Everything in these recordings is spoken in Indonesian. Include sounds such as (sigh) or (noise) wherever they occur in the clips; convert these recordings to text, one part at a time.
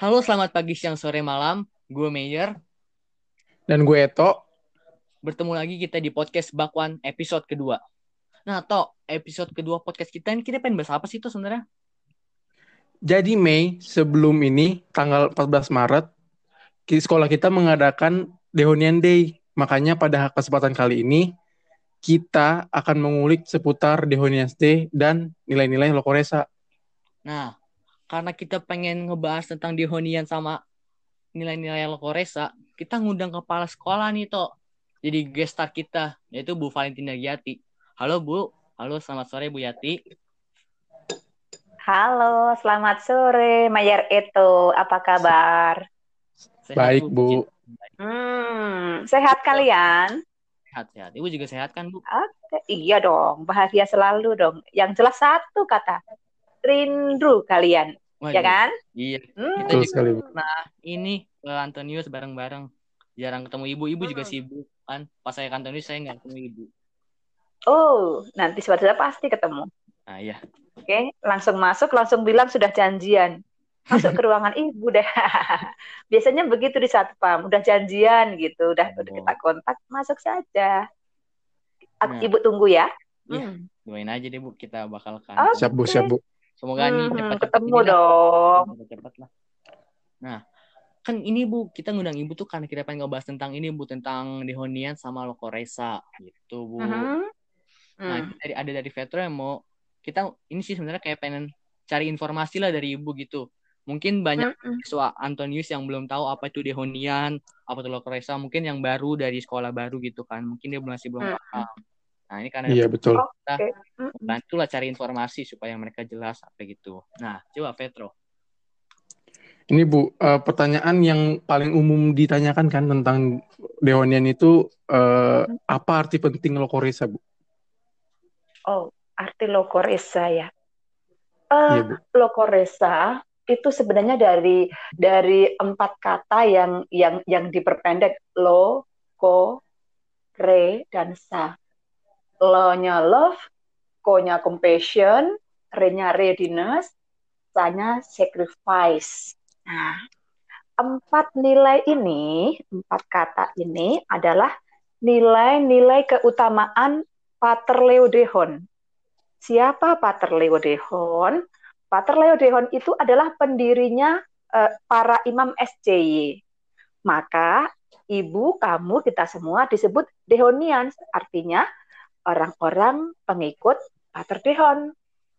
Halo, selamat pagi, siang, sore, malam. Gue Mayer. Dan gue Eto. Bertemu lagi kita di podcast Bakwan episode kedua. Nah, Tok, episode kedua podcast kita ini kita pengen bahas apa sih tuh sebenarnya? Jadi Mei, sebelum ini, tanggal 14 Maret, sekolah kita mengadakan Dehonian Day. Makanya pada kesempatan kali ini, kita akan mengulik seputar Dehonian Day dan nilai-nilai Lokoresa. Nah, karena kita pengen ngebahas tentang Dehonian sama nilai-nilai Lokoresa, kita ngundang kepala sekolah nih, Tok. Jadi guest star kita, yaitu Bu Valentina Yati. Halo, Bu. Halo, selamat sore, Bu Yati. Halo, selamat sore, Mayer Eto. Apa kabar? Sehat, Baik, Bu. Hmm, sehat kalian? Sehat, sehat. Ibu juga sehat kan, Bu? Oke, iya dong. Bahagia selalu dong. Yang jelas satu kata. Rindu kalian. Waduh. Ya kan? Iya. Hmm. Kita juga sekali. Nah, ini ke Antonius bareng-bareng. Jarang ketemu ibu. Ibu hmm. juga sibuk kan. Pas saya ke Antonius, saya nggak ketemu ibu. Oh, nanti suatu saat pasti ketemu. Nah, iya. Oke, langsung masuk, langsung bilang sudah janjian. Masuk ke ruangan ibu deh. (laughs) Biasanya begitu di satpam, udah janjian gitu, udah, oh. udah kita kontak, masuk saja. Nah. Ibu tunggu ya. Iya, hmm. doain aja deh Bu, kita bakal kan. Okay. Siap Bu, siap Bu. Semoga hmm, nih cepat ketemu dong. Cepat lah. Nah, kan ini Bu, kita ngundang Ibu tuh karena kita pengen ngebahas tentang ini Bu, tentang Dehonian sama Lokoresa gitu Bu. Uh -huh. Nah, hmm. dari ada dari Vetro yang mau kita ini sih sebenarnya kayak pengen cari informasi lah dari ibu gitu. Mungkin banyak mm -hmm. siswa Antonius yang belum tahu apa itu Dehonian, apa itu Lokresa, mungkin yang baru dari sekolah baru gitu kan. Mungkin dia masih belum mm -hmm. paham. Nah, ini karena iya, betul. kita okay. bantulah cari informasi supaya mereka jelas apa gitu. Nah, coba Petro. Ini Bu, uh, pertanyaan yang paling umum ditanyakan kan tentang Dehonian itu uh, apa arti penting Lokoresa, Bu? Oh, arti lokoresa ya. Uh, iya, lokoresa itu sebenarnya dari dari empat kata yang yang yang diperpendek lo, ko, re dan sa. Lo-nya love, ko-nya compassion, re-nya readiness, sa-nya sacrifice. Nah, empat nilai ini, empat kata ini adalah nilai-nilai keutamaan Pater Leodehon. Siapa Pater Leodehon? Pater Leodehon itu adalah pendirinya uh, para imam SCY. Maka ibu, kamu, kita semua disebut Dehonians, artinya orang-orang pengikut Pater Dehon.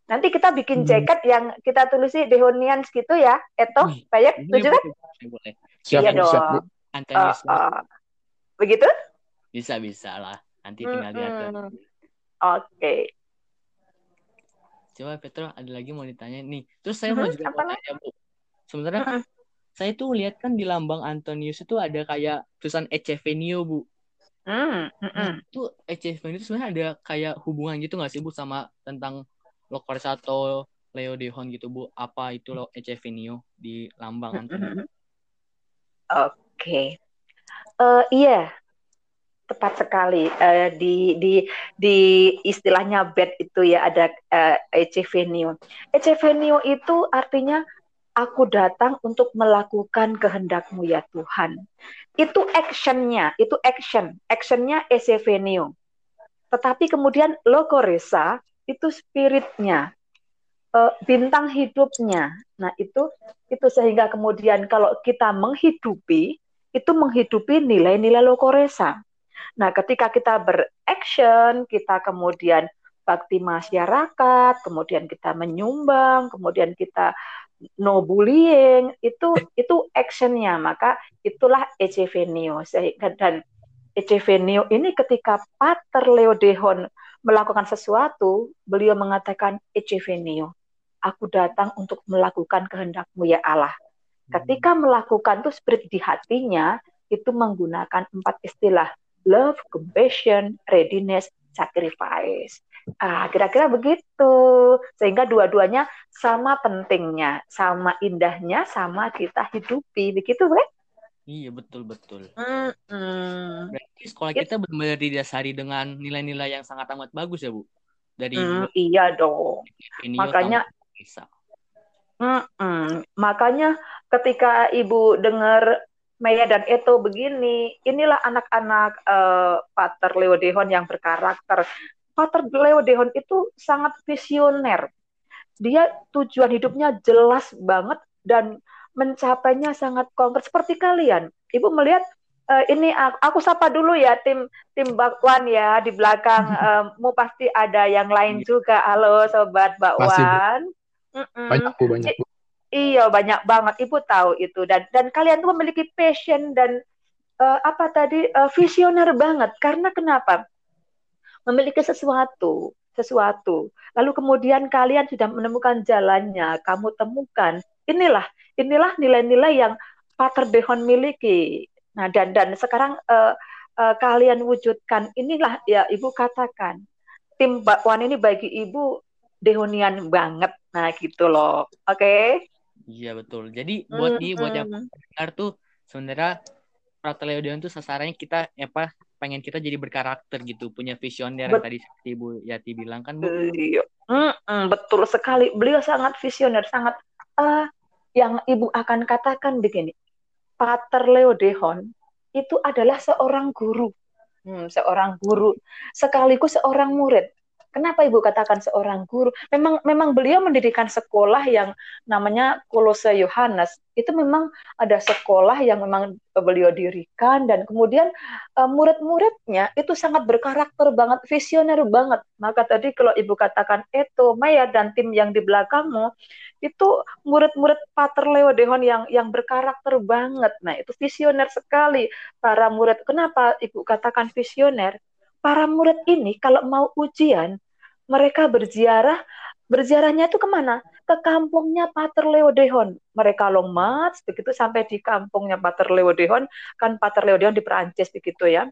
Nanti kita bikin hmm. jaket hmm. yang kita tulisi Dehonians gitu ya, Eto, Bayek, setuju kan? Siap, iya dong. Siap, uh, uh, begitu? Bisa, bisa lah. Nanti tinggal diatur. Hmm. Oke. Okay. Coba Petro ada lagi mau ditanya nih. Terus saya mau juga mau tanya Bu. Sebenarnya kan saya tuh lihat kan di lambang Antonius itu ada kayak tulisan Echevenio Bu. Mm, Nah, itu Echevenio itu sebenarnya ada kayak hubungan gitu nggak sih Bu sama tentang Lokor atau Leo Dehon gitu Bu? Apa itu lo Echevenio di lambang Antonius? Oke. Okay. Uh, eh, iya, tepat sekali uh, di di di istilahnya bed itu ya ada uh, Ecevenio. Ecevenio itu artinya aku datang untuk melakukan kehendakmu ya Tuhan. Itu actionnya, itu action, actionnya Ecevenio. Tetapi kemudian Lokoresa itu spiritnya, uh, bintang hidupnya. Nah itu itu sehingga kemudian kalau kita menghidupi itu menghidupi nilai-nilai Lokoresa. Nah, ketika kita beraction, kita kemudian bakti masyarakat, kemudian kita menyumbang, kemudian kita no bullying, itu itu actionnya, maka itulah Echevenio. Dan Echevenio ini ketika Pater Leodehon melakukan sesuatu, beliau mengatakan Echevenio, aku datang untuk melakukan kehendakmu ya Allah. Ketika melakukan itu spirit di hatinya, itu menggunakan empat istilah love, compassion, readiness, sacrifice. Ah, kira-kira begitu. Sehingga dua-duanya sama pentingnya, sama indahnya, sama kita hidupi. Begitu, kan? Iya, betul betul. Mm -hmm. Berarti sekolah kita benar-benar didasari dengan nilai-nilai yang sangat amat bagus ya, Bu. Dari mm, iya dong. Makanya bisa. Mm -mm. Makanya ketika ibu dengar Maya dan Eto begini, inilah anak-anak uh, Pater Leo Dehon yang berkarakter. Pater Leo Dehon itu sangat visioner. Dia tujuan hidupnya jelas banget dan mencapainya sangat konkret seperti kalian. Ibu melihat uh, ini aku, aku sapa dulu ya tim tim Bakwan ya di belakang (laughs) um, mau pasti ada yang lain iya. juga. Halo sobat Bakwan. Banyak bu, banyak bu. Iya banyak banget ibu tahu itu dan dan kalian tuh memiliki passion dan uh, apa tadi uh, visioner banget karena kenapa memiliki sesuatu sesuatu. Lalu kemudian kalian sudah menemukan jalannya kamu temukan inilah inilah nilai-nilai yang Pater Behon miliki. Nah dan dan sekarang uh, uh, kalian wujudkan inilah ya ibu katakan tim Bakwan ini bagi ibu Dehonian banget. Nah gitu loh. Oke? Okay? Iya betul. Jadi buat nih buat yang dengar tuh sebenarnya Prateleio Deon tuh sasarannya kita apa pengen kita jadi berkarakter gitu, punya visioner yang tadi Ibu Yati bilang kan Bu. Iya. Betul sekali. Beliau sangat visioner, sangat uh, yang Ibu akan katakan begini. Pater Leo Dehon itu adalah seorang guru. Hmm, seorang guru sekaligus seorang murid. Kenapa Ibu katakan seorang guru? Memang memang beliau mendirikan sekolah yang namanya Kolose Yohanes. Itu memang ada sekolah yang memang beliau dirikan dan kemudian uh, murid-muridnya itu sangat berkarakter banget, visioner banget. Maka tadi kalau Ibu katakan itu Maya dan tim yang di belakangmu itu murid-murid Pater Leo Dehon yang yang berkarakter banget. Nah, itu visioner sekali para murid. Kenapa Ibu katakan visioner? Para murid ini kalau mau ujian, mereka berziarah, berziarahnya itu ke mana? Ke kampungnya Pater Leo Dehon. Mereka long march, begitu sampai di kampungnya Pater Leo Dehon, kan Pater Leo Dehon di Perancis begitu ya.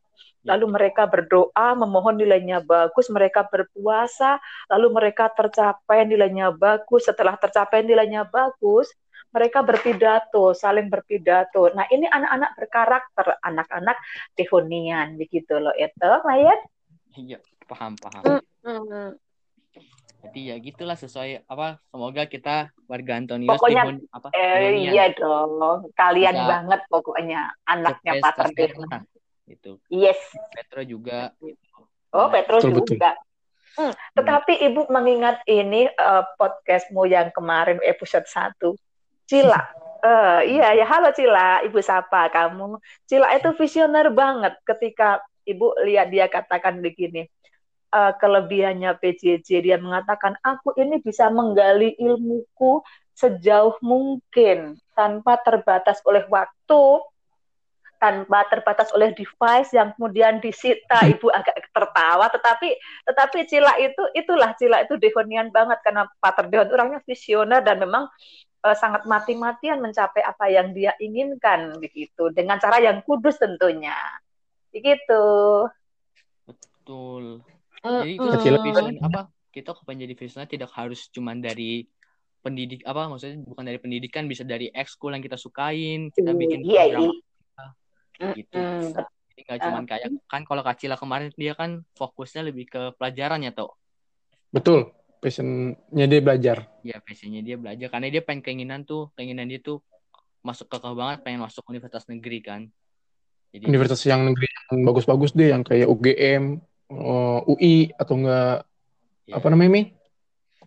Lalu mereka berdoa, memohon nilainya bagus, mereka berpuasa, lalu mereka tercapai nilainya bagus. Setelah tercapai nilainya bagus, mereka berpidato, saling berpidato. Nah, ini anak-anak berkarakter, anak-anak Devonian begitu loh itu, Mayat. Iya, paham, paham. Mm -hmm. Jadi ya gitulah sesuai apa semoga kita warga Antonius pokoknya Devon, apa eh, iya dong kalian bisa banget pokoknya anaknya Pater itu yes Petro juga oh Petro betul, juga betul. Hmm, tetapi hmm. ibu mengingat ini uh, podcastmu yang kemarin episode 1 Cila. Uh, (laughs) iya ya halo Cila, Ibu sapa kamu. Cila itu visioner banget ketika Ibu lihat dia katakan begini. Uh, kelebihannya PJJ dia mengatakan aku ini bisa menggali ilmuku sejauh mungkin tanpa terbatas oleh waktu, tanpa terbatas oleh device yang kemudian disita (laughs) ibu agak tertawa tetapi tetapi Cila itu itulah Cila itu Devonian banget karena Pater Devon orangnya visioner dan memang uh, sangat mati-matian mencapai apa yang dia inginkan begitu. Dengan cara yang kudus tentunya. Begitu. Betul. Jadi itu uh, vision apa kita kepengen jadi visioner tidak harus cuma dari pendidik apa maksudnya bukan dari pendidikan bisa dari ekskul yang kita sukain kita bikin iya, program iya. gitu. Jadi nggak cuma kayak kan kalau Kacila kemarin dia kan fokusnya lebih ke pelajaran ya toh. Betul passionnya dia belajar. Iya passionnya dia belajar. Karena dia pengen keinginan tuh keinginan dia tuh masuk ke banget pengen masuk universitas negeri kan. Jadi universitas yang negeri yang bagus-bagus deh yang kayak UGM uh, UI atau enggak ya. apa namanya Mi?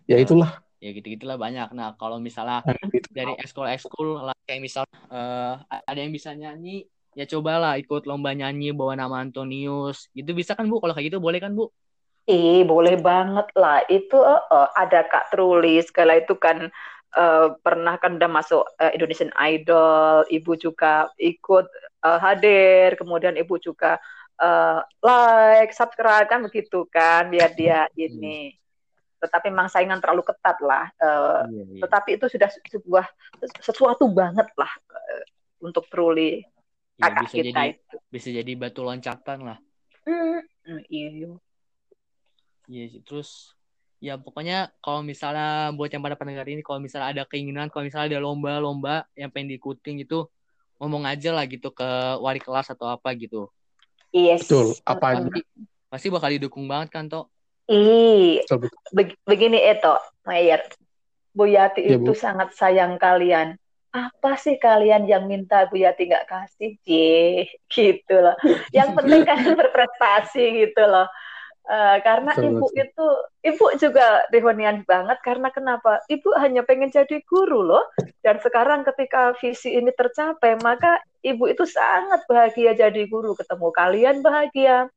ya itulah. ya gitu gitulah banyak. Nah kalau misalnya nah, gitu. dari ekskul ekskul kayak misal uh, ada yang bisa nyanyi ya cobalah ikut lomba nyanyi bawa nama Antonius. Gitu bisa kan bu? Kalau kayak gitu boleh kan bu Ih, boleh banget lah. Itu uh, uh, ada Kak Truli, segala itu kan uh, pernah kan udah masuk uh, Indonesian Idol. Ibu juga ikut uh, hadir, kemudian ibu juga uh, like, subscribe kan begitu kan, biar (laughs) dia hmm. ini. Tetapi memang saingan terlalu ketat lah. Uh, iya, iya. Tetapi itu sudah sebuah sesuatu banget lah uh, untuk Truli ya, kakak bisa kita jadi, itu. Bisa jadi batu loncatan lah. Mm, iya. Iya sih. Terus ya pokoknya kalau misalnya buat yang pada pendengar ini kalau misalnya ada keinginan kalau misalnya ada lomba-lomba yang pengen diikutin gitu ngomong aja lah gitu ke wali kelas atau apa gitu. Yes. Betul. Apa pasti, pasti bakal didukung banget kan toh. Ih, begini itu, Mayer. Bu Yati ya, itu Bu. sangat sayang kalian. Apa sih kalian yang minta Bu Yati nggak kasih? Ye, (laughs) gitu loh. Yang penting kalian berprestasi gitu loh. Uh, karena Betul, ibu itu, ibu juga dehonian banget karena kenapa? Ibu hanya pengen jadi guru loh. Dan sekarang ketika visi ini tercapai, maka ibu itu sangat bahagia jadi guru. Ketemu kalian bahagia.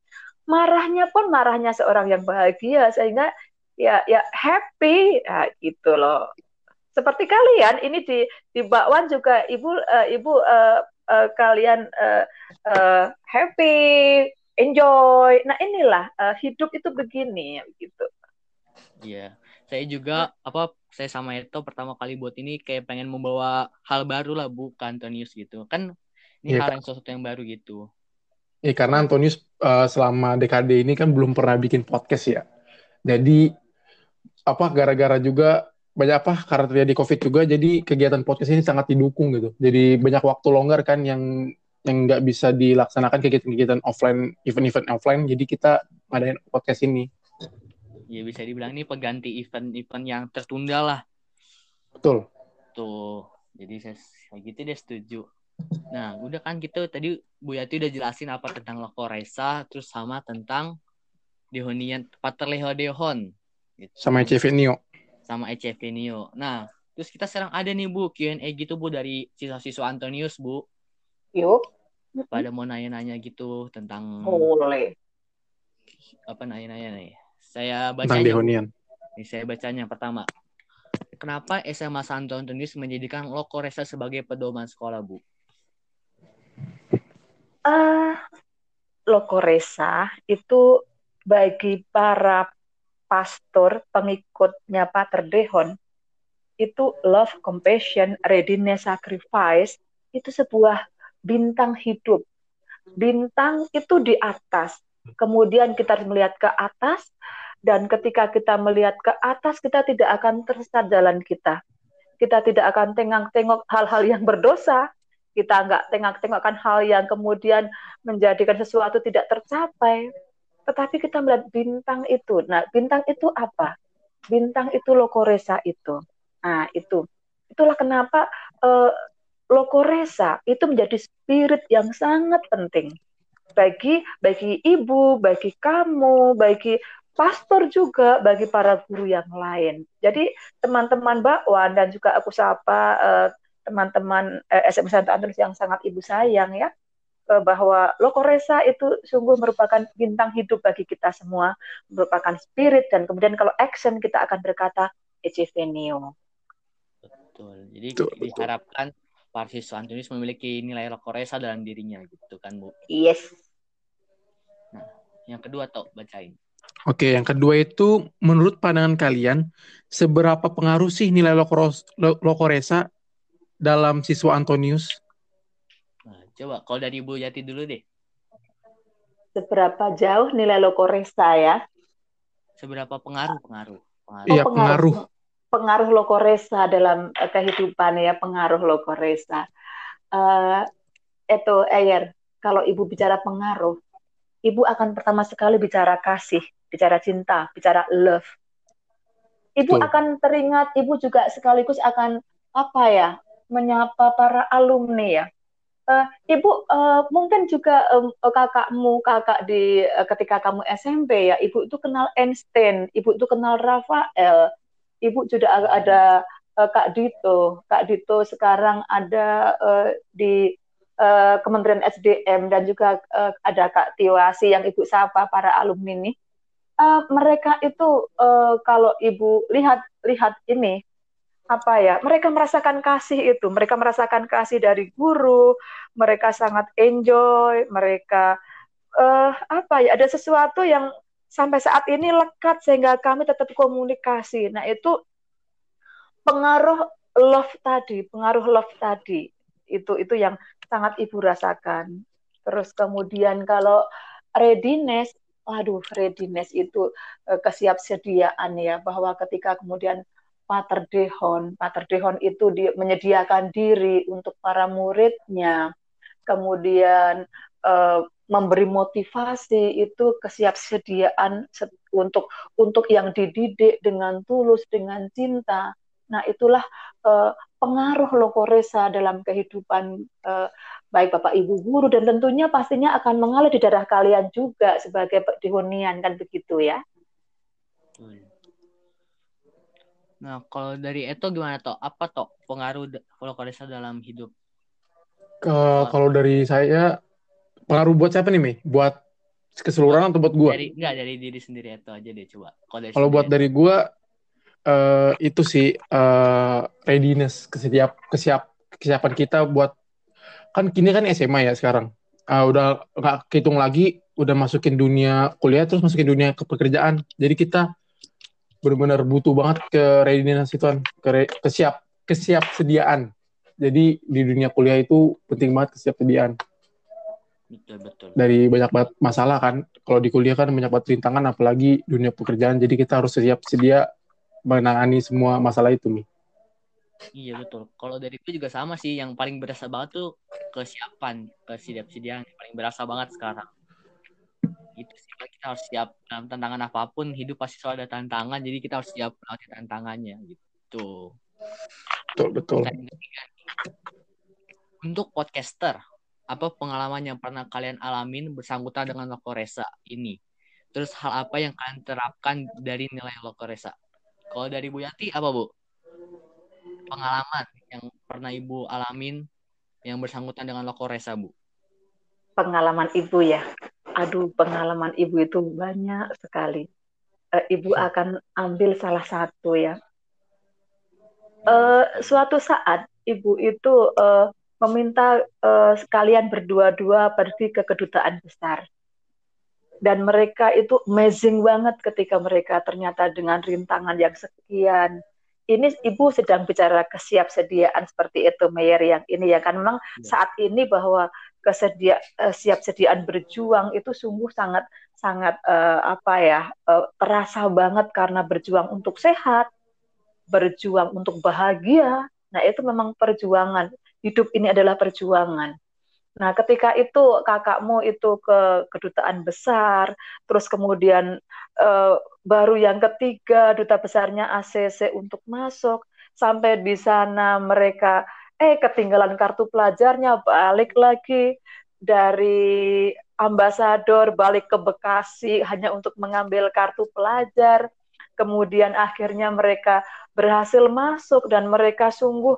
Marahnya pun marahnya seorang yang bahagia sehingga ya ya happy ya, gitu loh. Seperti kalian ini di di bakwan juga ibu uh, ibu uh, uh, kalian uh, uh, happy enjoy. Nah inilah uh, hidup itu begini gitu. Iya, saya juga apa saya sama itu pertama kali buat ini kayak pengen membawa hal baru lah bukan Antonius gitu. Kan ini ya, hal yang sesuatu yang baru gitu. Iya karena Antonius uh, selama dekade ini kan belum pernah bikin podcast ya. Jadi apa gara-gara juga banyak apa karena terjadi covid juga jadi kegiatan podcast ini sangat didukung gitu jadi banyak waktu longgar kan yang yang nggak bisa dilaksanakan kegiatan-kegiatan offline, event-event offline. Jadi kita ngadain podcast ini. Ya bisa dibilang ini pengganti event-event yang tertunda lah. Betul. Tuh, jadi saya kayak gitu deh setuju. Nah, udah kan kita tadi Bu Yati udah jelasin apa tentang Lokoresa, terus sama tentang Dehonian, Paterleho Dehon. Gitu. Sama ECV Neo. Sama ECV Neo. Nah, terus kita sekarang ada nih Bu, Q&A gitu Bu dari siswa-siswa Antonius Bu. Yuk pada mau nanya-nanya gitu tentang boleh. Apa nanya-nanya nih? Saya baca tentang Nih, saya bacanya pertama. Kenapa SMA Santo Antonius menjadikan Lokoresa sebagai pedoman sekolah bu? Uh, Lokoresa itu bagi para pastor pengikutnya Pater Dehon itu love, compassion, readiness, sacrifice itu sebuah bintang hidup. Bintang itu di atas. Kemudian kita melihat ke atas, dan ketika kita melihat ke atas, kita tidak akan tersesat jalan kita. Kita tidak akan tengok-tengok hal-hal yang berdosa. Kita nggak tengok-tengokkan hal yang kemudian menjadikan sesuatu tidak tercapai. Tetapi kita melihat bintang itu. Nah, bintang itu apa? Bintang itu lokoresa itu. Nah, itu. Itulah kenapa uh, lokoresa itu menjadi spirit yang sangat penting bagi bagi ibu, bagi kamu, bagi pastor juga, bagi para guru yang lain. Jadi teman-teman bakwan dan juga aku sapa uh, teman-teman uh, eh, SMA Santo Antonius yang sangat ibu sayang ya uh, bahwa Lokoresa itu sungguh merupakan bintang hidup bagi kita semua, merupakan spirit dan kemudian kalau action kita akan berkata Ecevenio. Betul. Jadi betul, diharapkan betul Parsis Antonius memiliki nilai lokoresa dalam dirinya gitu kan Bu. Yes. Nah, yang kedua toh bacain. Oke, yang kedua itu menurut pandangan kalian seberapa pengaruh sih nilai lokoros, lokoresa dalam siswa Antonius? Nah, coba kalau dari Bu Yati dulu deh. Seberapa jauh nilai lokoresa ya? Seberapa pengaruh pengaruh? pengaruh. Iya, oh, pengaruh. pengaruh pengaruh lokoresa dalam uh, kehidupan ya pengaruh lokoresa uh, itu Ayer kalau ibu bicara pengaruh ibu akan pertama sekali bicara kasih bicara cinta bicara love. Ibu Tuh. akan teringat ibu juga sekaligus akan apa ya menyapa para alumni ya. Uh, ibu uh, mungkin juga um, kakakmu kakak di uh, ketika kamu SMP ya ibu itu kenal Einstein ibu itu kenal Rafael Ibu juga ada uh, Kak Dito. Kak Dito sekarang ada uh, di uh, Kementerian SDM dan juga uh, ada Kak Tiwasi yang Ibu sapa para alumni ini. Uh, mereka itu uh, kalau Ibu lihat lihat ini apa ya mereka merasakan kasih itu mereka merasakan kasih dari guru mereka sangat enjoy mereka uh, apa ya ada sesuatu yang sampai saat ini lekat sehingga kami tetap komunikasi. Nah, itu pengaruh love tadi, pengaruh love tadi. Itu itu yang sangat Ibu rasakan. Terus kemudian kalau readiness, waduh, readiness itu eh, kesiapsediaan ya bahwa ketika kemudian Pater Dehon, Pater Dehon itu di, menyediakan diri untuk para muridnya, kemudian eh, memberi motivasi itu kesiapsediaan untuk untuk yang dididik dengan tulus dengan cinta Nah, itulah uh, pengaruh lokoresa dalam kehidupan uh, baik Bapak Ibu guru dan tentunya pastinya akan mengalir di darah kalian juga sebagai dihunian kan begitu ya. Nah, kalau dari Eto gimana toh? Apa toh pengaruh lokoresa dalam hidup? Ke, kalau dari saya pengaruh buat siapa nih, Mei? Buat keseluruhan atau buat gua? Dari enggak dari diri sendiri Eto aja deh coba. Kalau buat dari gua uh, itu sih uh, readiness kesiap kesiap kesiapan kita buat kan kini kan SMA ya sekarang uh, udah nggak hitung lagi udah masukin dunia kuliah terus masukin dunia ke pekerjaan jadi kita benar-benar butuh banget ke readiness itu kan ke re, kesiap kesiap sediaan jadi di dunia kuliah itu penting banget kesiap sediaan betul betul dari banyak banget masalah kan kalau di kuliah kan banyak banget rintangan apalagi dunia pekerjaan jadi kita harus siap sedia menangani semua masalah itu nih. Iya betul. Kalau dari itu juga sama sih. Yang paling berasa banget tuh kesiapan, yang paling berasa banget sekarang. Itu sih kita harus siap dalam tantangan apa pun. Hidup pasti selalu ada tantangan. Jadi kita harus siap melewati tantangannya gitu. Betul betul. Untuk podcaster, apa pengalaman yang pernah kalian alamin bersangkutan dengan Lokoresa ini? Terus hal apa yang kalian terapkan dari nilai Lokoresa? Kalau dari Bu Yati apa Bu? Pengalaman yang pernah Ibu alamin yang bersangkutan dengan Lokoresa Bu? Pengalaman Ibu ya. Aduh, pengalaman Ibu itu banyak sekali. Uh, Ibu hmm. akan ambil salah satu ya. Uh, suatu saat Ibu itu uh, meminta uh, sekalian berdua-dua pergi ke kedutaan besar. Dan mereka itu amazing banget ketika mereka ternyata dengan rintangan yang sekian. Ini ibu sedang bicara kesiapsediaan seperti itu Mayer yang ini ya. Kan memang ya. saat ini bahwa kesedia uh, siap sediaan berjuang itu sungguh sangat sangat uh, apa ya uh, terasa banget karena berjuang untuk sehat berjuang untuk bahagia. Nah itu memang perjuangan hidup ini adalah perjuangan Nah, ketika itu kakakmu itu ke kedutaan besar, terus kemudian eh, baru yang ketiga duta besarnya ACC untuk masuk, sampai di sana mereka eh ketinggalan kartu pelajarnya, balik lagi dari ambasador balik ke Bekasi hanya untuk mengambil kartu pelajar. Kemudian akhirnya mereka berhasil masuk dan mereka sungguh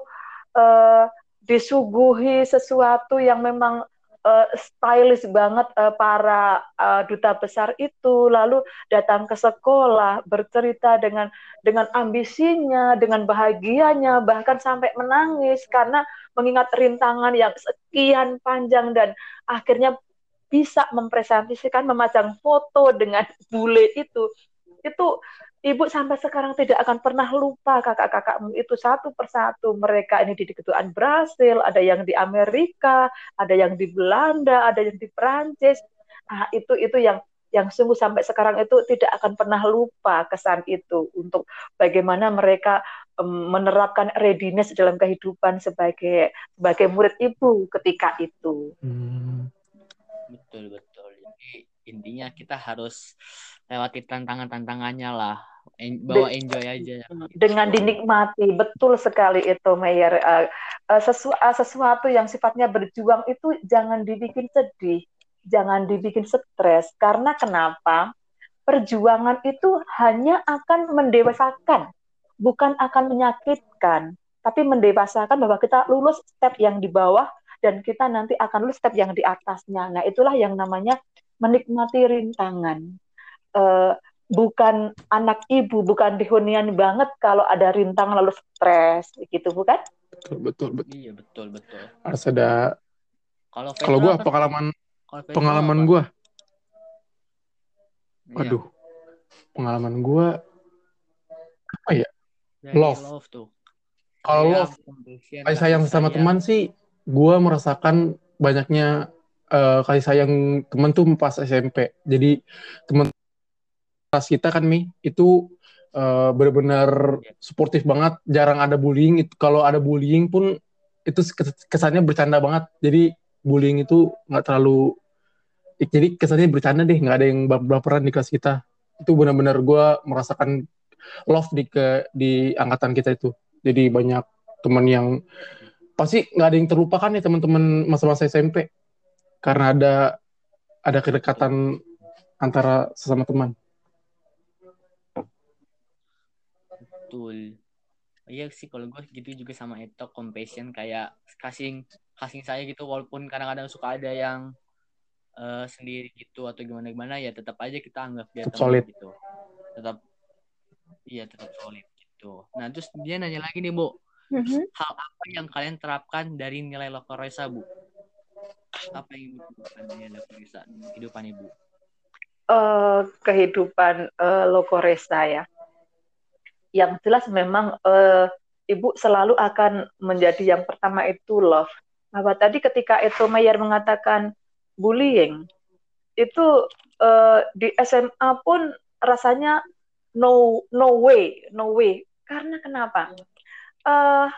eh, disuguhi sesuatu yang memang uh, stylish banget uh, para uh, duta besar itu. Lalu datang ke sekolah bercerita dengan dengan ambisinya dengan bahagianya bahkan sampai menangis karena mengingat rintangan yang sekian panjang dan akhirnya bisa mempresentasikan memajang foto dengan bule itu. Itu Ibu sampai sekarang tidak akan pernah lupa kakak-kakakmu itu satu persatu. Mereka ini di kedutaan Brasil, ada yang di Amerika, ada yang di Belanda, ada yang di Perancis. Nah, itu itu yang yang sungguh sampai sekarang itu tidak akan pernah lupa kesan itu untuk bagaimana mereka um, menerapkan readiness dalam kehidupan sebagai sebagai murid ibu ketika itu. Hmm. Betul betul. Jadi intinya kita harus lewati tantangan-tantangannya lah. Bawa enjoy aja. Dengan dinikmati betul sekali itu Mayer uh, uh, sesu uh, sesuatu yang sifatnya berjuang itu jangan dibikin sedih jangan dibikin stres. Karena kenapa? Perjuangan itu hanya akan mendewasakan bukan akan menyakitkan. Tapi mendewasakan bahwa kita lulus step yang di bawah dan kita nanti akan lulus step yang di atasnya. Nah itulah yang namanya menikmati rintangan uh, bukan anak ibu, bukan dihunian banget kalau ada rintang lalu stres, gitu bukan? Betul betul betul. Iya betul betul. Harus ada. Kalau kalau gue pengalaman pengalaman gue. Iya. Waduh, pengalaman gue apa ya? Dari love. love tuh. Kalau ya, love, kasih sayang sama teman sih, gue merasakan banyaknya uh, kasih sayang teman tuh pas SMP. Jadi teman kelas kita kan Mi itu uh, benar-benar sportif banget, jarang ada bullying. Kalau ada bullying pun itu kesannya bercanda banget. Jadi bullying itu nggak terlalu jadi kesannya bercanda deh, nggak ada yang baperan di kelas kita. Itu benar-benar gue merasakan love di ke di angkatan kita itu. Jadi banyak teman yang pasti nggak ada yang terlupakan ya teman-teman masa-masa SMP karena ada ada kedekatan antara sesama teman. Betul. Iya sih kalau gue gitu juga sama itu compassion kayak kasih kasih saya gitu walaupun kadang-kadang suka ada yang uh, sendiri gitu atau gimana gimana ya tetap aja kita anggap dia teman solid. gitu. Tetap iya tetap solid gitu. Nah terus dia nanya lagi nih bu, mm-hmm. hal apa yang kalian terapkan dari nilai lokoresa bu? Apa yang ibu terapkan dari lokoresa kehidupan ibu? Uh, kehidupan uh, lokoresa ya yang jelas memang uh, ibu selalu akan menjadi yang pertama itu love. Bahwa tadi ketika itu Mayer mengatakan bullying, itu uh, di SMA pun rasanya no no way, no way. Karena kenapa? Uh,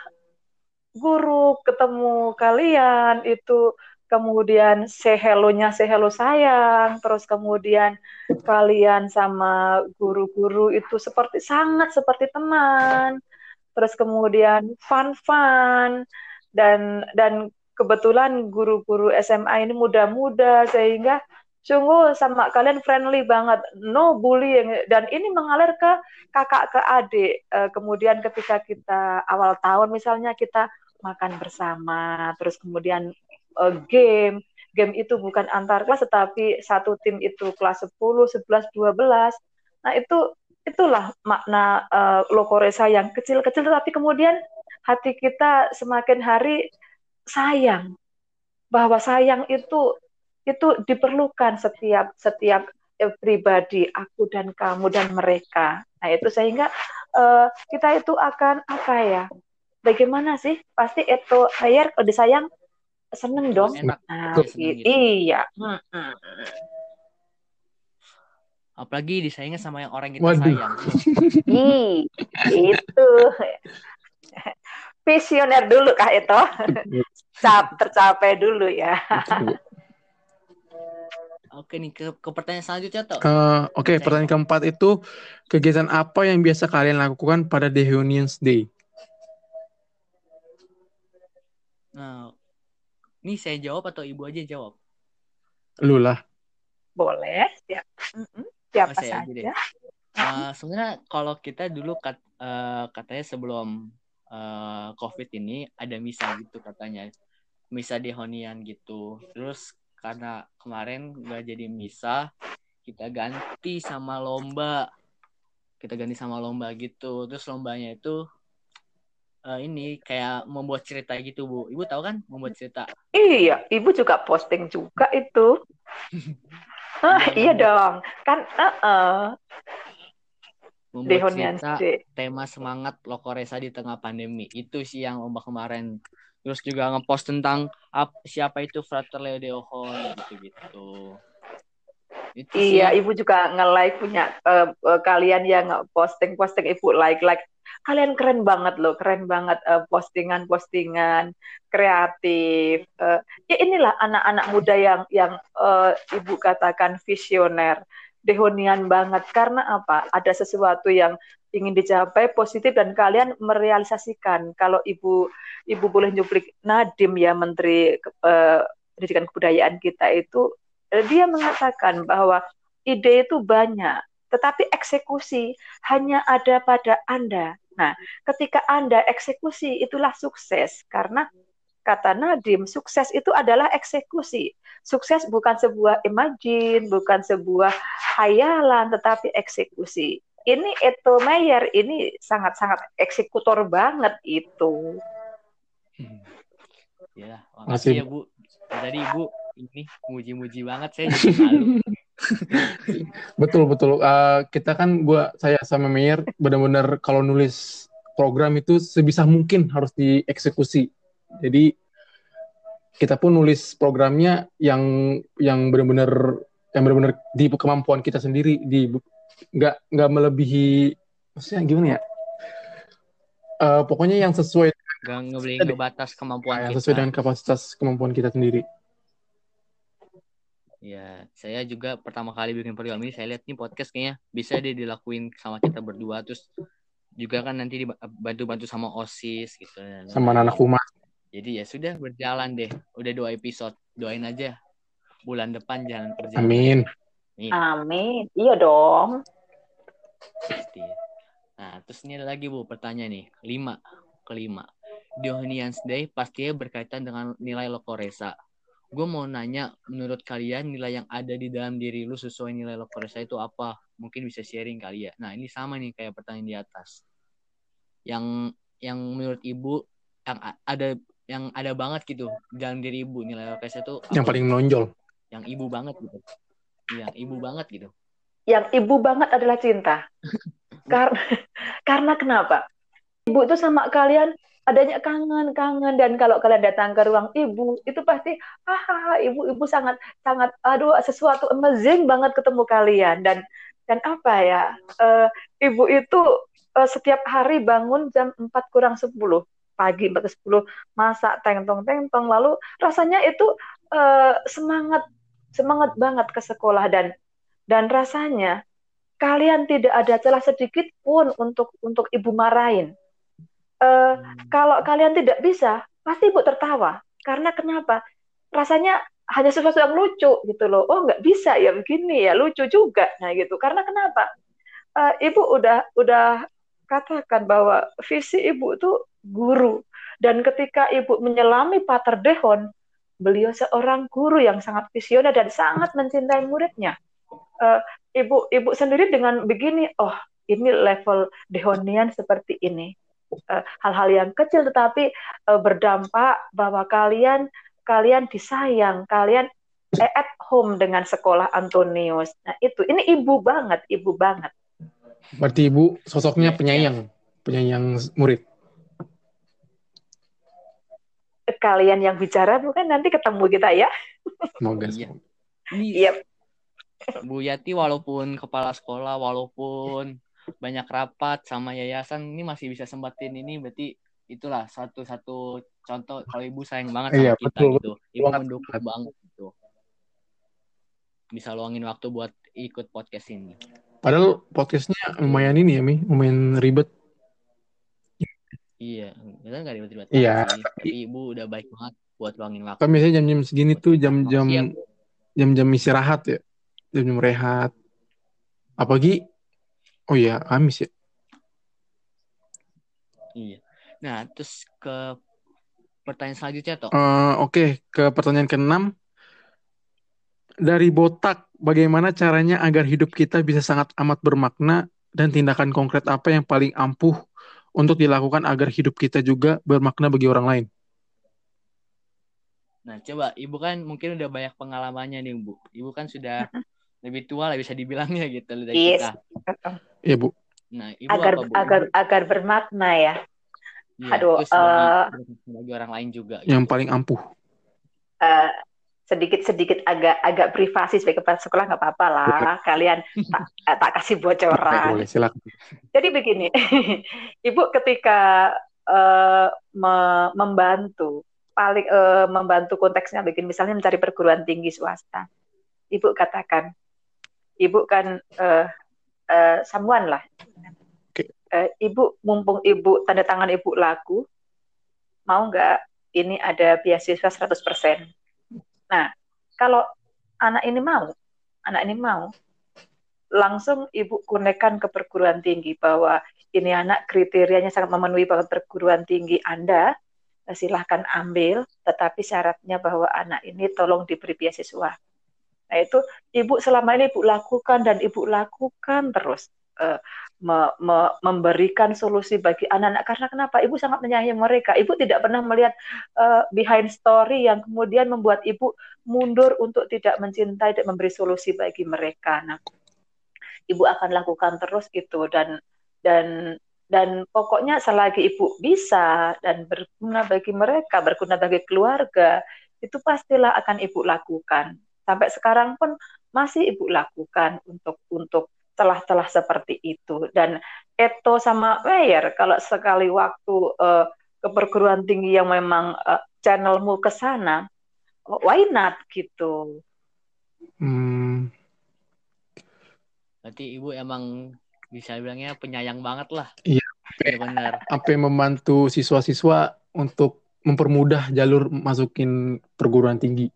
guru ketemu kalian itu kemudian say hello-nya say hello sayang, terus kemudian kalian sama guru-guru itu seperti sangat seperti teman, terus kemudian fun-fun dan dan kebetulan guru-guru SMA ini muda-muda sehingga sungguh sama kalian friendly banget, no bullying. Dan ini mengalir ke kakak ke adik. Eh, kemudian ketika kita awal tahun misalnya kita makan bersama, terus kemudian uh, game. Game itu bukan antar kelas tetapi satu tim itu kelas 10, 11, 12. Nah, itu itulah makna uh, lokoresa yang kecil-kecil tetapi kemudian hati kita semakin hari sayang bahwa sayang itu itu diperlukan setiap setiap eh, pribadi aku dan kamu dan mereka. Nah itu sehingga uh, kita itu akan apa ya? Bagaimana sih? Pasti itu kalau disayang seneng dong. Enak. Nah, gitu. Iya. Apalagi disayangnya sama yang orang kita Waduh. sayang. (laughs) Ih, itu. Visioner dulu kah itu? Cap, tercapai dulu ya. Oke nih ke, ke pertanyaan selanjutnya toh. Uh, Oke okay, pertanyaan keempat itu kegiatan apa yang biasa kalian lakukan pada The Unions Day? Nah, ini saya jawab atau ibu aja jawab? Lu lah. Boleh, siap. Siapa oh, saja. Uh, sebenarnya kalau kita dulu kat, uh, katanya sebelum uh, COVID ini ada misa gitu katanya. Misa di Honian gitu. Terus karena kemarin nggak jadi misa, kita ganti sama lomba. Kita ganti sama lomba gitu. Terus lombanya itu uh, ini kayak membuat cerita gitu bu. Ibu tahu kan membuat cerita? Iya ibu juga posting juga itu. (laughs) Ah, iya dong. Kan uh -uh. membuat cerita tema semangat Lokoresa di tengah pandemi. Itu sih yang lomba kemarin. Terus juga ngepost tentang up, siapa itu Frater Leo Deohon gitu-gitu. Itu iya, ibu juga nge-like punya uh, uh, kalian yang posting-posting ibu like-like kalian keren banget loh, keren banget uh, postingan-postingan kreatif. Uh, ya inilah anak-anak muda yang yang uh, ibu katakan visioner, dehonian banget. Karena apa? Ada sesuatu yang ingin dicapai positif dan kalian merealisasikan. Kalau ibu ibu boleh nyuplik Nadim ya Menteri uh, Pendidikan Kebudayaan kita itu, uh, dia mengatakan bahwa ide itu banyak, tetapi eksekusi hanya ada pada Anda. Nah, ketika Anda eksekusi itulah sukses karena kata Nadim, sukses itu adalah eksekusi. Sukses bukan sebuah imajin, bukan sebuah hayalan, tetapi eksekusi. Ini Eto Mayer ini sangat-sangat eksekutor banget itu. Hmm. Ya, makasih ya Bu. Tadi Ibu ini muji-muji banget saya jadi malu. (laughs) (laughs) betul betul. Uh, kita kan gua saya sama Meyer benar-benar kalau nulis program itu sebisa mungkin harus dieksekusi. Jadi kita pun nulis programnya yang yang benar-benar yang benar-benar di kemampuan kita sendiri di nggak nggak melebihi maksudnya gimana ya uh, pokoknya yang sesuai nggak nggak batas kemampuan ya, sesuai dengan kapasitas kemampuan kita sendiri Ya, saya juga pertama kali bikin program ini saya lihat nih podcast kayaknya bisa deh dilakuin sama kita berdua. Terus juga kan nanti dibantu-bantu sama osis gitu. Sama anak humas jadi ya sudah berjalan deh. Udah dua episode doain aja bulan depan jalan kerja. Amin. Nih. amin. Iya dong. Pasti. Nah terus ini ada lagi bu pertanyaan nih. Lima kelima. Dionysius Day pastinya berkaitan dengan nilai lokoresa gue mau nanya menurut kalian nilai yang ada di dalam diri lu sesuai nilai lokoresa itu apa? Mungkin bisa sharing kali ya. Nah ini sama nih kayak pertanyaan di atas. Yang yang menurut ibu yang ada yang ada banget gitu dalam diri ibu nilai LKS itu yang paling menonjol. Yang ibu banget gitu. Yang ibu banget gitu. Yang ibu banget adalah cinta. (laughs) Karena (laughs) karena kenapa? Ibu itu sama kalian adanya kangen kangen. Dan kalau kalian datang ke ruang ibu itu pasti ah ibu ibu sangat sangat aduh sesuatu amazing banget ketemu kalian. Dan dan apa ya uh, ibu itu uh, setiap hari bangun jam 4 kurang 10 pagi 4 ke 10 masak tengtong tengtong lalu rasanya itu uh, semangat semangat banget ke sekolah. Dan dan rasanya kalian tidak ada celah sedikit pun untuk untuk ibu marahin. Uh, kalau kalian tidak bisa, pasti ibu tertawa. Karena kenapa? Rasanya hanya sesuatu yang lucu gitu loh. Oh nggak bisa ya begini ya lucu juga. Nah gitu. Karena kenapa? Uh, ibu udah udah katakan bahwa visi ibu itu guru dan ketika ibu menyelami Pater Dehon, beliau seorang guru yang sangat visioner dan sangat mencintai muridnya. Uh, ibu ibu sendiri dengan begini, oh ini level Dehonian seperti ini. Eh, hal-hal uh, yang kecil tetapi uh, berdampak bahwa kalian kalian disayang, kalian at home dengan sekolah Antonius. Nah itu, ini ibu banget, ibu banget. Berarti ibu sosoknya penyayang, penyayang murid. Kalian yang bicara bukan nanti ketemu kita ya. Semoga. Iya. Yep. Bu Yati walaupun kepala sekolah, walaupun banyak rapat sama yayasan ini masih bisa sembatin ini berarti itulah satu-satu contoh kalau ibu sayang banget sama iya, kita betul, gitu. Ibu banget. mendukung banget gitu. Bisa luangin waktu buat ikut podcast ini. Padahal podcastnya lumayan ini ya, Mi. Lumayan ribet. Iya, kita nggak ribet-ribet. Iya. Tapi ibu udah baik banget buat luangin waktu. Kan biasanya jam-jam segini tuh jam-jam jam-jam istirahat ya. Jam-jam rehat. Apalagi, oh iya, Kamis ya. Iya. Nah, terus ke pertanyaan selanjutnya toh. Uh, Oke, okay. ke pertanyaan keenam dari botak, bagaimana caranya agar hidup kita bisa sangat amat bermakna dan tindakan konkret apa yang paling ampuh untuk dilakukan agar hidup kita juga bermakna bagi orang lain? Nah, coba Ibu kan mungkin udah banyak pengalamannya nih, Bu. Ibu kan sudah (laughs) lebih tua lah bisa dibilangnya gitu dari yes. kita. Iya, Bu. Nah, Ibu agar apa, Bu? agar agar bermakna ya. ya Aduh, uh, bagi orang lain juga. Yang gitu. paling ampuh. Uh, sedikit-sedikit agak agak privasi sebagai kepala sekolah nggak apa-apa lah kalian tak, eh, tak kasih bocoran. Boleh, silakan. Jadi begini, (laughs) ibu ketika uh, me membantu paling uh, membantu konteksnya begini misalnya mencari perguruan tinggi swasta, ibu katakan, ibu kan uh, uh, samuan lah, uh, ibu mumpung ibu tanda tangan ibu laku, mau nggak ini ada beasiswa 100 persen? Nah, kalau anak ini mau, anak ini mau, langsung ibu kunekan ke perguruan tinggi bahwa ini anak kriterianya sangat memenuhi bahwa perguruan tinggi Anda, silahkan ambil, tetapi syaratnya bahwa anak ini tolong diberi beasiswa. Nah itu ibu selama ini ibu lakukan dan ibu lakukan terus. Uh, me, me, memberikan solusi bagi anak-anak. Karena kenapa? Ibu sangat menyayangi mereka. Ibu tidak pernah melihat uh, behind story yang kemudian membuat ibu mundur untuk tidak mencintai dan memberi solusi bagi mereka. Nah ibu akan lakukan terus itu dan dan dan pokoknya selagi ibu bisa dan berguna bagi mereka berguna bagi keluarga itu pastilah akan ibu lakukan sampai sekarang pun masih ibu lakukan untuk untuk celah-celah seperti itu dan Eto sama Meyer kalau sekali waktu uh, ke perguruan tinggi yang memang uh, channelmu ke sana why not gitu hmm. berarti ibu emang bisa bilangnya penyayang banget lah iya sampai benar. sampai membantu siswa-siswa untuk mempermudah jalur masukin perguruan tinggi.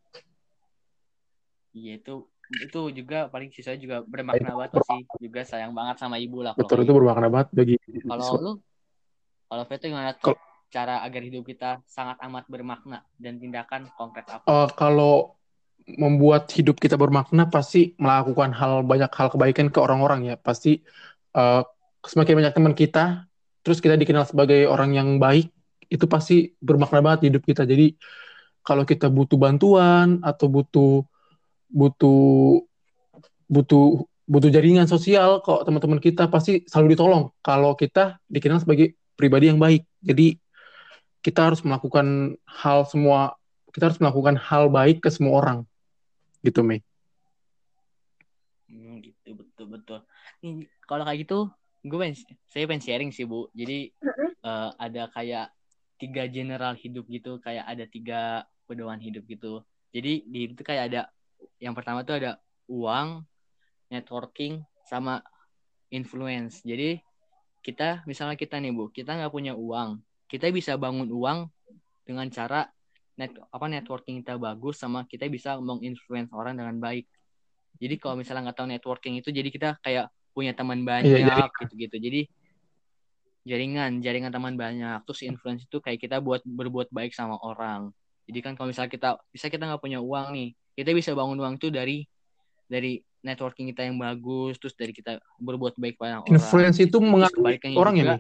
Iya itu itu juga paling siswa juga bermakna banget sih. Juga sayang banget sama ibu lah betul itu gitu. bermakna banget bagi kalau lu kalau Veto gimana tuh cara agar hidup kita sangat amat bermakna dan tindakan konkret apa? Uh, kalau membuat hidup kita bermakna pasti melakukan hal banyak hal kebaikan ke orang-orang ya. Pasti uh, semakin banyak teman kita terus kita dikenal sebagai orang yang baik itu pasti bermakna banget hidup kita. Jadi kalau kita butuh bantuan atau butuh butuh butuh butuh jaringan sosial kok teman-teman kita pasti selalu ditolong kalau kita dikenal sebagai pribadi yang baik. Jadi kita harus melakukan hal semua kita harus melakukan hal baik ke semua orang. Gitu, Mei. Hmm, gitu betul betul. Nih, kalau kayak gitu, gue pengen, saya pengen sharing sih bu. Jadi uh, ada kayak tiga general hidup gitu, kayak ada tiga pedoman hidup gitu. Jadi di itu kayak ada yang pertama tuh ada uang, networking, sama influence. Jadi kita misalnya kita nih bu, kita nggak punya uang, kita bisa bangun uang dengan cara net apa networking kita bagus sama kita bisa menginfluence orang dengan baik. Jadi kalau misalnya nggak tahu networking itu, jadi kita kayak punya teman iya, banyak gitu-gitu. Jadi jaringan, jaringan teman banyak. Terus influence itu kayak kita buat berbuat baik sama orang. Jadi kan kalau misalnya kita bisa kita nggak punya uang nih, kita bisa bangun uang tuh dari dari networking kita yang bagus terus dari kita berbuat baik pada orang. Influence itu mengaruhi orang ya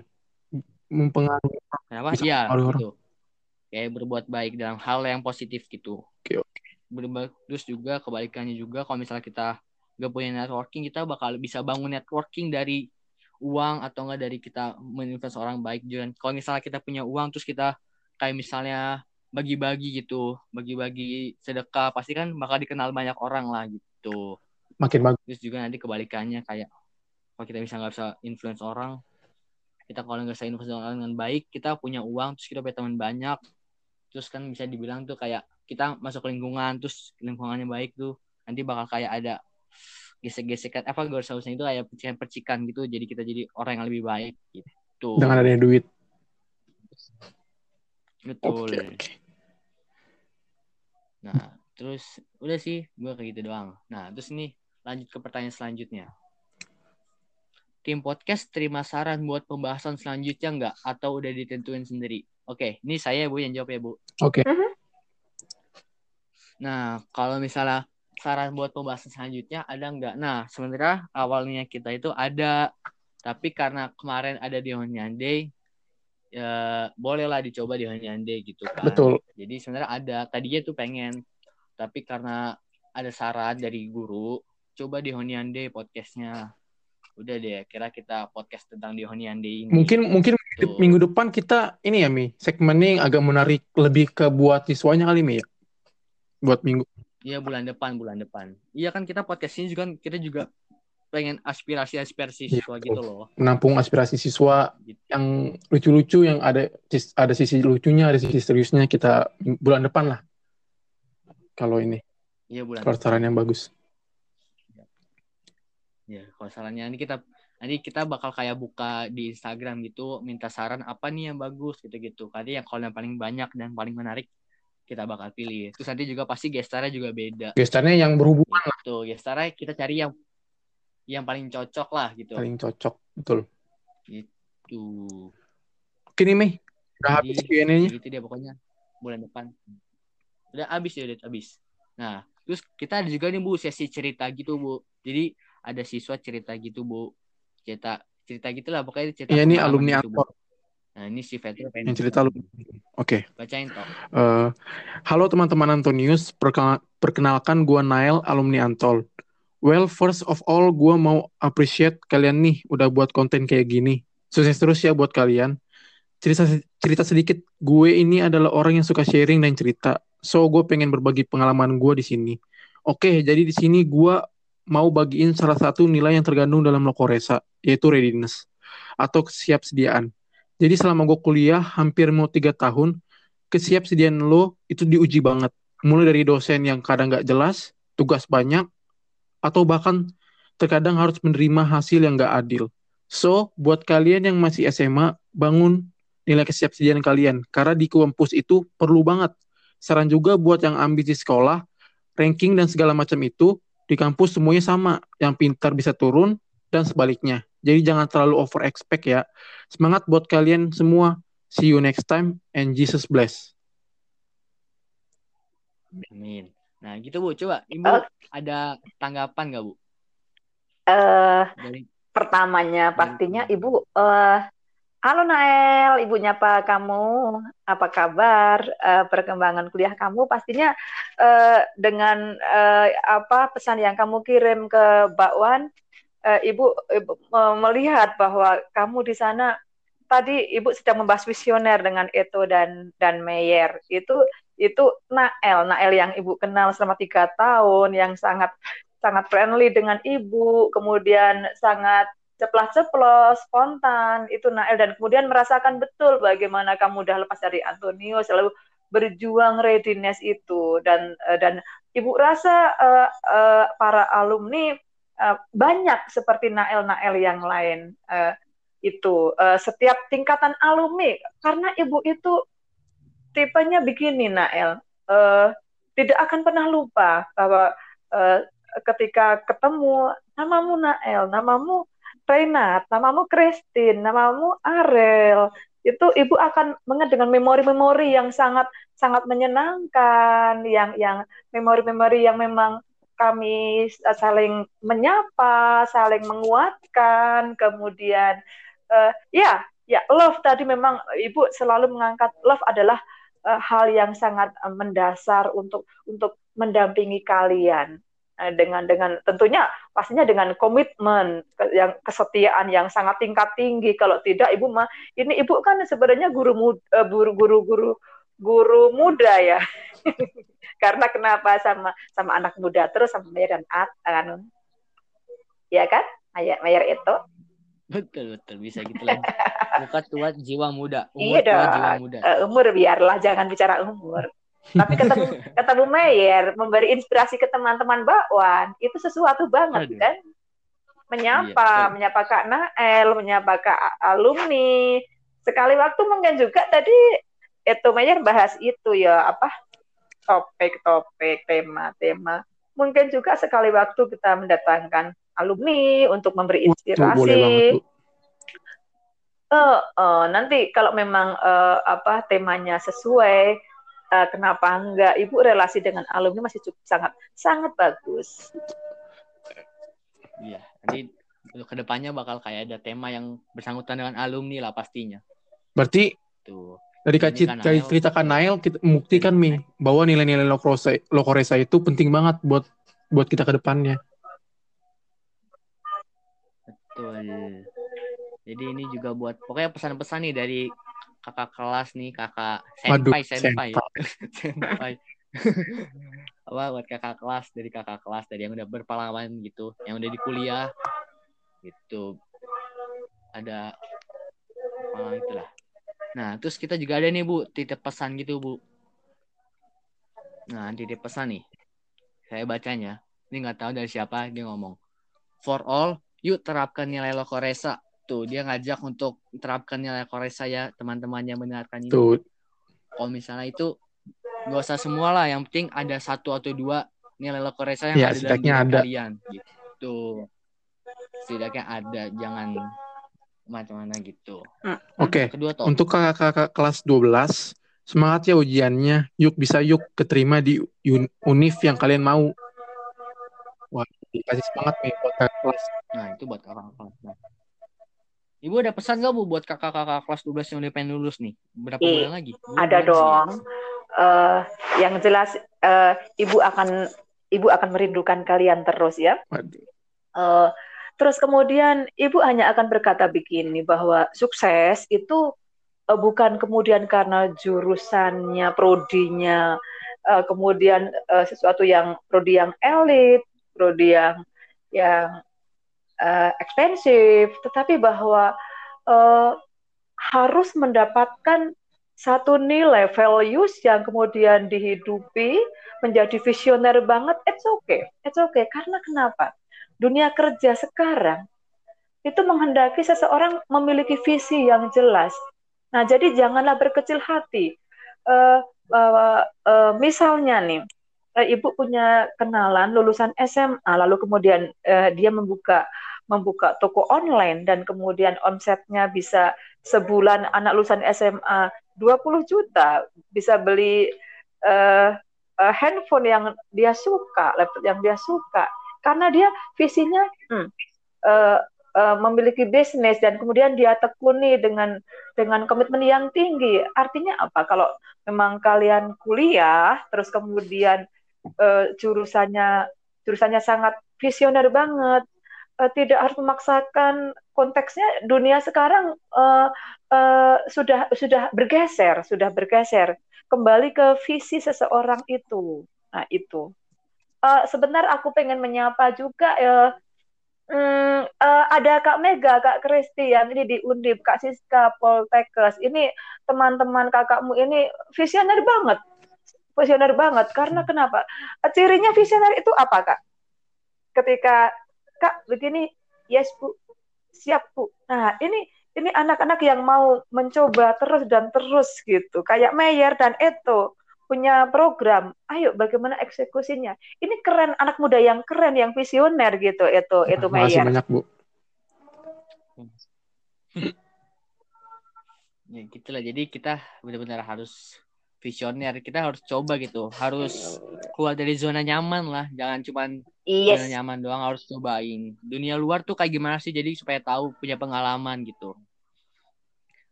mempengaruhi kenapa? Iya gitu. Kayak berbuat baik dalam hal yang positif gitu. Oke oke. Terus juga kebalikannya juga kalau misalnya kita gak punya networking kita bakal bisa bangun networking dari uang atau enggak dari kita menginvest orang baik juga. Kalau misalnya kita punya uang terus kita kayak misalnya bagi-bagi gitu, bagi-bagi sedekah, pasti kan bakal dikenal banyak orang lah gitu. Makin bagus. Terus juga nanti kebalikannya kayak kalau kita bisa nggak bisa influence orang, kita kalau nggak bisa influence orang dengan baik, kita punya uang, terus kita punya teman banyak, terus kan bisa dibilang tuh kayak kita masuk lingkungan, terus lingkungannya baik tuh, nanti bakal kayak ada gesek-gesekan apa gak usah itu kayak percikan-percikan gitu jadi kita jadi orang yang lebih baik gitu dengan adanya duit betul okay, okay. Nah, terus udah sih gue kayak gitu doang. Nah, terus nih lanjut ke pertanyaan selanjutnya. Tim podcast terima saran buat pembahasan selanjutnya nggak? Atau udah ditentuin sendiri? Oke, ini saya Bu yang jawab ya Bu. Oke. Okay. Mhm. Nah, kalau misalnya saran buat pembahasan selanjutnya ada nggak? Nah, sebenarnya awalnya kita itu ada, tapi karena kemarin ada di Honyande, ya bolehlah dicoba di Hanyande gitu kan. Betul. Jadi sebenarnya ada tadinya tuh pengen tapi karena ada saran dari guru coba di Honyande podcastnya. Udah deh, kira kita podcast tentang di Honyande ini. Mungkin mungkin tuh. minggu depan kita ini ya Mi, segmennya yang agak menarik lebih ke buat siswanya kali Mi ya. Buat minggu. Iya bulan depan, bulan depan. Iya kan kita podcast ini juga kita juga pengen aspirasi-aspirasi iya, siswa gitu loh. Menampung aspirasi siswa gitu. yang lucu-lucu yang ada ada sisi lucunya, ada sisi seriusnya kita bulan depan lah. Kalau ini. Iya bulan. Kalau saran yang bagus. Ya, kalau sarannya ini kita nanti kita bakal kayak buka di Instagram gitu, minta saran apa nih yang bagus gitu-gitu. Tadi yang kalau yang paling banyak dan paling menarik kita bakal pilih. Terus nanti juga pasti gestarnya juga beda. Gestarnya yang berhubungan lah. Tuh, gestarnya kita cari yang yang paling cocok lah gitu. Paling cocok, betul. Gitu. Oke nih, Mei. Udah Jadi, habis Q&A-nya. Gitu dia pokoknya. Bulan depan. Udah habis ya, udah habis. Nah, terus kita ada juga nih Bu sesi cerita gitu, Bu. Jadi ada siswa cerita gitu, Bu. Cerita cerita gitu lah pokoknya cerita. Iya, ini alumni gitu, Nah, ini si Fetri pengen yang cerita lu. Oke. Okay. Bacain toh. Uh, halo teman-teman Antonius, perkenalkan gua Nail alumni Antol. Well, first of all, gue mau appreciate kalian nih udah buat konten kayak gini. Sukses terus ya buat kalian. Cerita, cerita sedikit, gue ini adalah orang yang suka sharing dan cerita. So, gue pengen berbagi pengalaman gue di sini. Oke, jadi di sini gue mau bagiin salah satu nilai yang tergandung dalam Lokoresa, yaitu readiness, atau kesiapsediaan. Jadi selama gue kuliah hampir mau tiga tahun, kesiapsediaan lo itu diuji banget. Mulai dari dosen yang kadang gak jelas, tugas banyak, atau bahkan terkadang harus menerima hasil yang gak adil. So, buat kalian yang masih SMA, bangun nilai kesiapsiagaan kalian. Karena di kampus itu perlu banget. Saran juga buat yang ambisi sekolah, ranking dan segala macam itu di kampus semuanya sama. Yang pintar bisa turun dan sebaliknya. Jadi jangan terlalu over expect ya. Semangat buat kalian semua. See you next time and Jesus bless. Amin. Nah gitu Bu, coba Ibu uh, ada tanggapan nggak Bu? Uh, Dari... Pertamanya pastinya Ibu, uh, halo Nael, Ibu nyapa kamu, apa kabar? Uh, perkembangan kuliah kamu? Pastinya uh, dengan uh, apa pesan yang kamu kirim ke Bakwan, uh, Ibu, Ibu uh, melihat bahwa kamu di sana tadi Ibu sedang membahas visioner dengan Eto dan dan Meyer. Itu itu Nael. Nael yang Ibu kenal selama tiga tahun yang sangat sangat friendly dengan Ibu kemudian sangat ceplas-ceplos spontan. Itu Nael. Dan kemudian merasakan betul bagaimana kamu udah lepas dari Antonio selalu berjuang readiness itu. Dan uh, dan Ibu rasa uh, uh, para alumni uh, banyak seperti Nael Nael yang lain uh, itu uh, setiap tingkatan alumni. Karena ibu itu tipenya begini Nael uh, tidak akan pernah lupa bahwa uh, ketika ketemu namamu Nael namamu Renat namamu Christine namamu Arel itu ibu akan mengingat dengan memori-memori yang sangat sangat menyenangkan yang yang memori-memori yang memang kami saling menyapa, saling menguatkan, kemudian uh, ya ya love tadi memang ibu selalu mengangkat love adalah uh, hal yang sangat uh, mendasar untuk untuk mendampingi kalian. Uh, dengan dengan tentunya pastinya dengan komitmen yang kesetiaan yang sangat tingkat tinggi. Kalau tidak ibu mah ini ibu kan sebenarnya guru muda, guru guru guru guru muda ya. (laughs) Karena kenapa? Sama sama anak muda terus sama Mayer dan At kan ya kan? Mayer, Mayer itu Betul betul bisa gitu lagi. (laughs) Muka tua jiwa muda. Umur iya tua dong. jiwa muda. Uh, umur biarlah jangan bicara umur. Tapi ketemu (laughs) ketemu Mayer memberi inspirasi ke teman-teman bakwan itu sesuatu banget Aduh. kan. Menyapa, iya, menyapa Kak Nael, menyapa Kak alumni. Sekali waktu mungkin juga tadi itu Mayer bahas itu ya apa topik-topik, tema-tema. Mungkin juga sekali waktu kita mendatangkan alumni untuk memberi inspirasi. boleh banget, Uh, uh, nanti kalau memang uh, apa temanya sesuai, uh, kenapa enggak? Ibu relasi dengan alumni masih cukup sangat sangat bagus. Iya, nanti untuk ke depannya bakal kayak ada tema yang bersangkutan dengan alumni lah pastinya. Berarti tuh dari cerita kan ceritakan Nail kita membuktikan mi bahwa nilai-nilai lokoresa itu penting banget buat buat kita ke depannya. Betul. Jadi ini juga buat pokoknya pesan-pesan nih dari kakak kelas nih, kakak senpai Aduh, senpai. senpai. (laughs) (laughs) apa buat kakak kelas dari kakak kelas dari yang udah berpengalaman gitu, yang udah di kuliah gitu. Ada apa itulah. Nah, terus kita juga ada nih Bu, titip pesan gitu Bu. Nah, titip pesan nih. Saya bacanya. Ini nggak tahu dari siapa dia ngomong. For all yuk terapkan nilai lokoresa tuh dia ngajak untuk terapkan nilai lokoresa ya teman-teman yang mendengarkan ini. Tuh. kalau misalnya itu gak usah semua lah. Yang penting ada satu atau dua nilai lokoresa yang ya, ada dalam diri ada. kalian gitu. Setidaknya ada jangan macam mana gitu. Oke okay. untuk kakak-kakak kelas 12 semangat ya ujiannya. Yuk bisa yuk keterima di univ yang kalian mau dikasih semangat nih buat kakak kelas Nah, itu buat kakak kelas. Nah. Ibu ada pesan gak Bu buat kakak-kakak kelas 12 yang udah pengen lulus nih? Berapa I, bulan lagi? Bulan ada dong. Uh, yang jelas uh, Ibu akan Ibu akan merindukan kalian terus ya. Uh, terus kemudian Ibu hanya akan berkata begini bahwa sukses itu uh, bukan kemudian karena jurusannya, prodinya, uh, kemudian uh, sesuatu yang prodi yang elit, prodi yang yang uh, ekspensif, tetapi bahwa uh, harus mendapatkan satu nilai values yang kemudian dihidupi menjadi visioner banget, it's okay, it's okay. Karena kenapa? Dunia kerja sekarang itu menghendaki seseorang memiliki visi yang jelas. Nah, jadi janganlah berkecil hati. Uh, uh, uh, misalnya nih, uh, ibu punya kenalan lulusan SMA, lalu kemudian uh, dia membuka membuka toko online dan kemudian omsetnya bisa sebulan anak lulusan SMA 20 juta bisa beli uh, uh, handphone yang dia suka, laptop yang dia suka karena dia visinya hmm, uh, uh, memiliki bisnis dan kemudian dia tekuni dengan dengan komitmen yang tinggi. Artinya apa? Kalau memang kalian kuliah terus kemudian uh, jurusannya jurusannya sangat visioner banget, uh, tidak harus memaksakan konteksnya dunia sekarang uh, uh, sudah sudah bergeser, sudah bergeser kembali ke visi seseorang itu. Nah itu. Uh, sebentar aku pengen menyapa juga uh, Hmm, uh, ada Kak Mega, Kak yang ini di Undip, Kak Siska, Poltekkes. Ini teman-teman kakakmu ini visioner banget. Visioner banget. Karena hmm. kenapa? Cirinya visioner itu apa, Kak? Ketika, Kak, begini, yes, Bu. Siap, Bu. Nah, ini ini anak-anak yang mau mencoba terus dan terus gitu. Kayak Mayer dan Eto punya program, ayo bagaimana eksekusinya. Ini keren anak muda yang keren, yang visioner gitu itu itu Mayer. Terima banyak Bu. ya gitulah. Jadi kita benar-benar harus visioner. Kita harus coba gitu. Harus keluar dari zona nyaman lah. Jangan cuman yes. zona nyaman doang harus cobain. Dunia luar tuh kayak gimana sih? Jadi supaya tahu punya pengalaman gitu.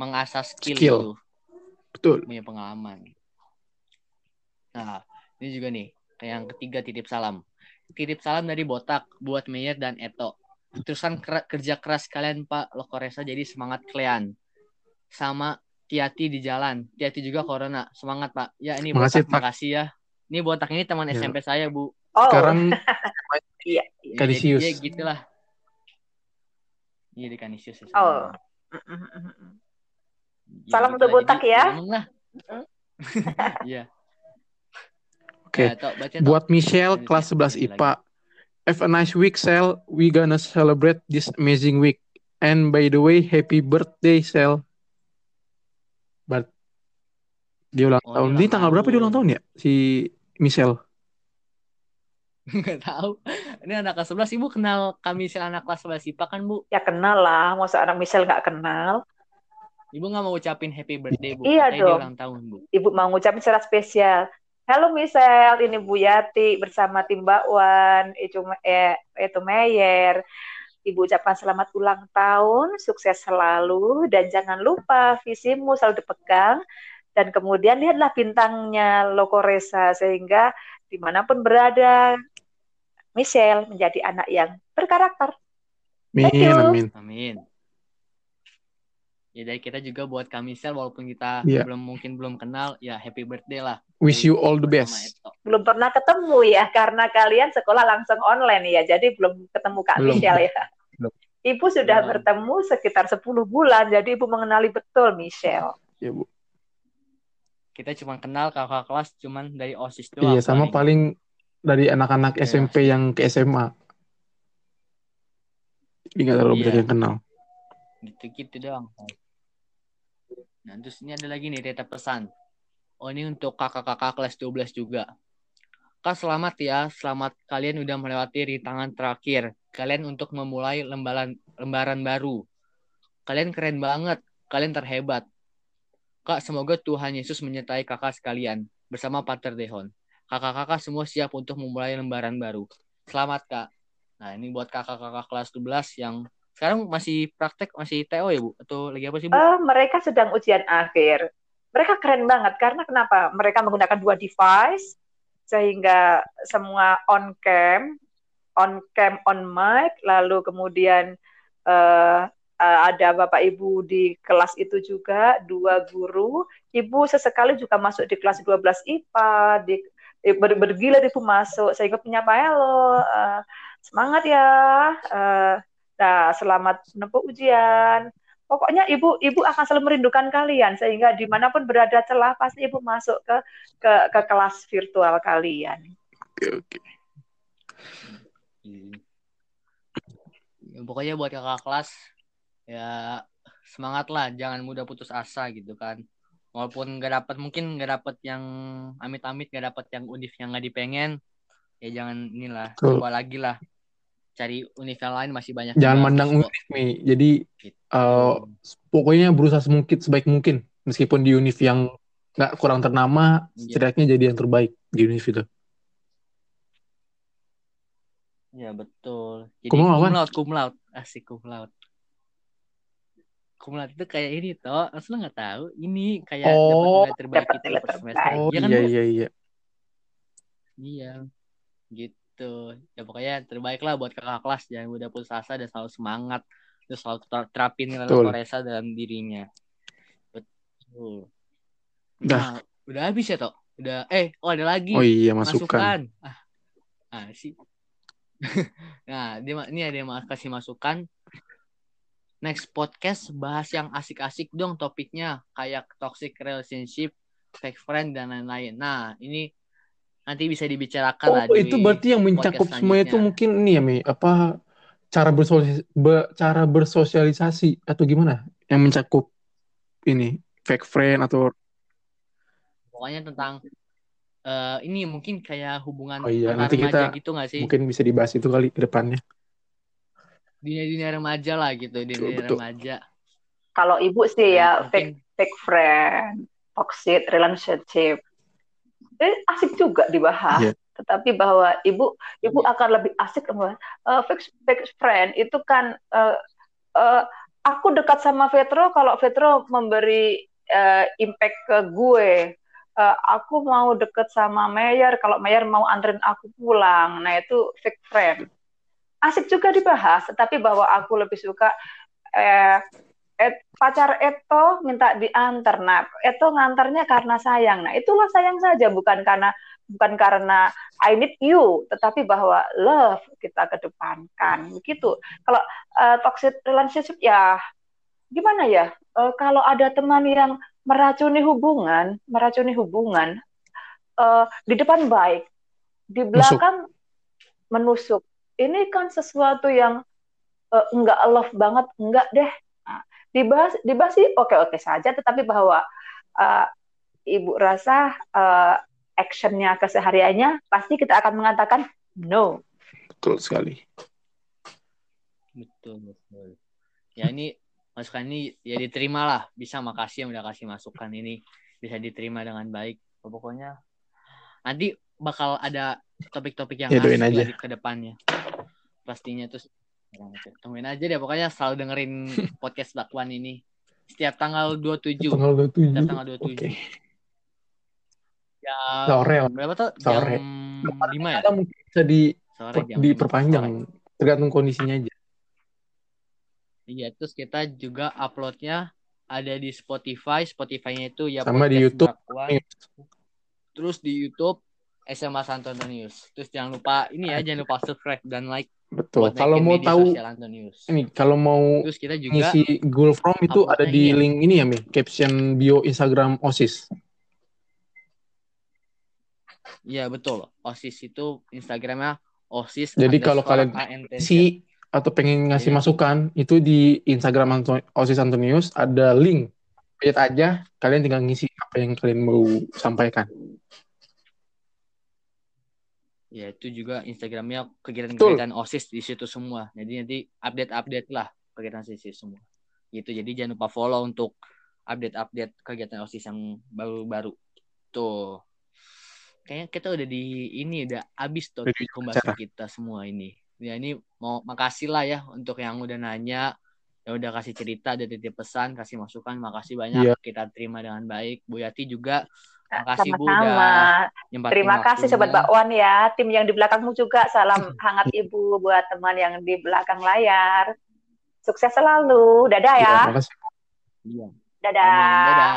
Mengasah skill, skill. gitu. Betul. Punya pengalaman. Nah, ini juga nih, kayak yang ketiga titip salam. Titip salam dari Botak buat Meyer dan Eto. Terusan kerja keras kalian Pak Lokoresa jadi semangat kalian. Sama Tiati di jalan. Tiati juga corona. Semangat Pak. Ya ini Makasih, Botak, Pak. makasih ya. Ini Botak ini teman ya. SMP saya Bu. Oh. Sekarang (laughs) iya. Kanisius. Iya gitulah. Iya di Kanisius. Ya, oh. Salam untuk Botak ya. (laughs) Iya. Oke. Okay. Buat Michelle kelas 11 IPA. Have a nice week, Sel. We gonna celebrate this amazing week. And by the way, happy birthday, Sel. Dia ulang oh, tahun. Ini tanggal berapa dia ulang tahun ya? Si Michelle. (laughs) Gak tahu. Ini anak kelas 11 Ibu kenal kami Michelle anak kelas 11 IPA kan, Bu? Ya kenal lah. Masa anak Michelle gak kenal? Ibu gak mau ucapin happy birthday, Bu. Iya dong. ulang tahun, Bu. Ibu mau ngucapin secara spesial. Halo Michelle, ini Bu Yati bersama tim Mbak Wan, itu, eh, itu Meyer. Ibu ucapkan selamat ulang tahun, sukses selalu, dan jangan lupa visimu selalu dipegang. Dan kemudian lihatlah bintangnya Lokoresa, sehingga di mana pun berada, Michelle menjadi anak yang berkarakter. Amin, amin. Amin ya dari kita juga buat Kamisel walaupun kita yeah. belum mungkin belum kenal ya happy birthday lah wish you all the best belum pernah ketemu ya karena kalian sekolah langsung online ya jadi belum ketemu Kak belum. Michelle ya belum. Ibu sudah belum. bertemu sekitar 10 bulan jadi Ibu mengenali betul Michelle ya Bu kita cuma kenal kakak kelas cuman dari OSIS doang iya sama paling, dari anak-anak ya, SMP yang ke SMA jadi nggak terlalu iya. banyak yang kenal gitu-gitu doang Nah, terus ini ada lagi nih data pesan. Oh, ini untuk kakak-kakak kelas 12 juga. Kak, selamat ya. Selamat kalian udah melewati rintangan terakhir. Kalian untuk memulai lembaran lembaran baru. Kalian keren banget. Kalian terhebat. Kak, semoga Tuhan Yesus menyertai kakak sekalian bersama Pater Dehon. Kakak-kakak semua siap untuk memulai lembaran baru. Selamat, Kak. Nah, ini buat kakak-kakak kelas 12 yang sekarang masih praktek, masih TO ya Bu? Atau lagi apa sih Bu? Uh, mereka sedang ujian akhir. Mereka keren banget karena kenapa? Mereka menggunakan dua device sehingga semua on cam, on cam, on mic, lalu kemudian uh, uh, ada Bapak Ibu di kelas itu juga, dua guru. Ibu sesekali juga masuk di kelas 12 IPA, di ber, bergila ibu masuk sehingga punya halo uh, semangat ya uh, Nah, selamat menempuh ujian. Pokoknya ibu ibu akan selalu merindukan kalian sehingga di mana pun berada celah pasti ibu masuk ke ke, ke kelas virtual kalian. Oke oke. ya, pokoknya buat kakak kelas ya semangat lah jangan mudah putus asa gitu kan walaupun nggak dapat mungkin nggak dapat yang amit-amit nggak dapat yang univ yang nggak dipengen ya jangan inilah Betul. coba lagi lah cari univ yang lain masih banyak Jangan mandang kok. univ nih. Jadi Gitu. eh, pokoknya berusaha semungkin sebaik mungkin meskipun di univ yang nggak kurang ternama, Iya. setidaknya jadi yang terbaik di univ itu. ya betul jadi cum laude asik cum laude itu kayak ini toh lu nggak tahu ini kayak dapat Oh, nilai terbaik dapat itu nilai semester Oh Iya kan, iya iya iya. Iya, gitu. Ya pokoknya terbaik lah buat kakak kelas jangan mudah putus asa dan selalu semangat terus selalu ter- terapin nilai. Koresa dalam dirinya. Betul. Dah. Nah, udah habis ya toh? Udah eh oh ada lagi Oh iya masukan. Ah, ah sih. (laughs) nah, dia ini ada yang kasih masukan. Next podcast bahas yang asik-asik dong topiknya kayak toxic relationship, fake friend dan lain-lain. Nah, ini nanti bisa dibicarakan Oh lah itu berarti yang mencakup semua itu mungkin ini ya Mi, apa cara bersosialisasi, cara bersosialisasi atau gimana? Yang mencakup ini fake friend atau Pokoknya tentang eh, ini mungkin kayak hubungan Oh iya, nanti kita gitu sih? mungkin bisa dibahas itu kali ke depannya. Dunia-dunia remaja lah gitu, dunia betul. remaja. Kalau ibu sih ya Mungkin- fake fake friend, toxic relationship. Eh, asik juga dibahas. Iya. Tetapi bahwa ibu ibu Iya. akan lebih asik eh, fake fake friend itu kan eh, eh, aku dekat sama Vetro kalau Vetro memberi eh, impact ke gue. Eh, aku mau deket sama Mayer kalau Mayer mau anterin aku pulang. Nah itu fake friend. Asik juga dibahas, tetapi bahwa aku lebih suka eh, Et- pacar Eto minta diantar. Nah, Eto ngantarnya karena sayang. Nah, itulah sayang saja, bukan karena bukan karena I need you, tetapi bahwa love kita kedepankan. Begitu. Kalau eh, toxic relationship ya gimana ya? Eh, kalau ada teman yang meracuni hubungan, meracuni hubungan eh, di depan baik, di belakang menusuk. Ini kan sesuatu yang eh, enggak love banget, enggak deh dibahas dibahas sih oke oke saja tetapi bahwa uh, ibu rasa uh, actionnya kesehariannya pasti kita akan mengatakan no Betul sekali. Betul, betul. Ya ini masukan ini ya diterima lah. Bisa makasih yang udah kasih masukan ini. Bisa diterima dengan baik. Pokoknya nanti bakal ada topik-topik yang Ya, aja. ke depannya. Pastinya terus tungguin aja deh pokoknya selalu dengerin (laughs) podcast Bakwan ini setiap tanggal 27 Tanggal 27. setiap tanggal 27 Oke. jam Sore berapa tuh Sore. jam 5 ya Kadang mungkin bisa di sore jam diperpanjang. Sore. tergantung kondisinya aja. Iya, terus kita juga uploadnya ada di Spotify, Spotify-nya itu ya Sama di YouTube. Bakwan. Terus di YouTube SMA Santonius. Terus jangan lupa ini ya, jangan lupa subscribe dan like Betul. buat Kalau mau tahu ini kalau mau Terus kita juga ngisi Google Form itu ada di iya. link ini ya Mi, caption bio Instagram OSIS. Iya betul. OSIS itu Instagramnya OSIS. Jadi kalau kalian. Si atau pengen ngasih Iya. masukan itu di Instagram Anto- OSIS Antonius ada link. Lihat aja, kalian tinggal ngisi apa yang kalian mau sampaikan. Ya itu juga Instagramnya kegiatan-kegiatan OSIS di situ semua. Jadi nanti update-update lah kegiatan OSIS semua. Gitu. Jadi jangan lupa follow untuk update-update kegiatan OSIS yang baru-baru. Tuh. Kayaknya kita udah di ini udah habis di pembahasan kita semua ini. Ya ini mau makasih lah ya untuk yang udah nanya, yang udah kasih cerita, udah titip pesan, kasih masukan, makasih banyak. Iya. Kita terima dengan baik. Bu Yati juga makasih Bu sama-sama udah nyempatin terima kasih sobat waktunya. bakwan ya tim yang di belakangmu juga salam (laughs) hangat ibu buat teman yang di belakang layar sukses selalu dadah ya Ya, makasih. Iya. dadah. Dadah.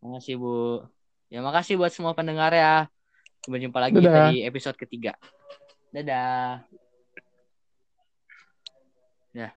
Makasih Bu. Ya makasih buat semua pendengar ya. Sampai jumpa lagi Dadah. di episode ketiga. Dadah.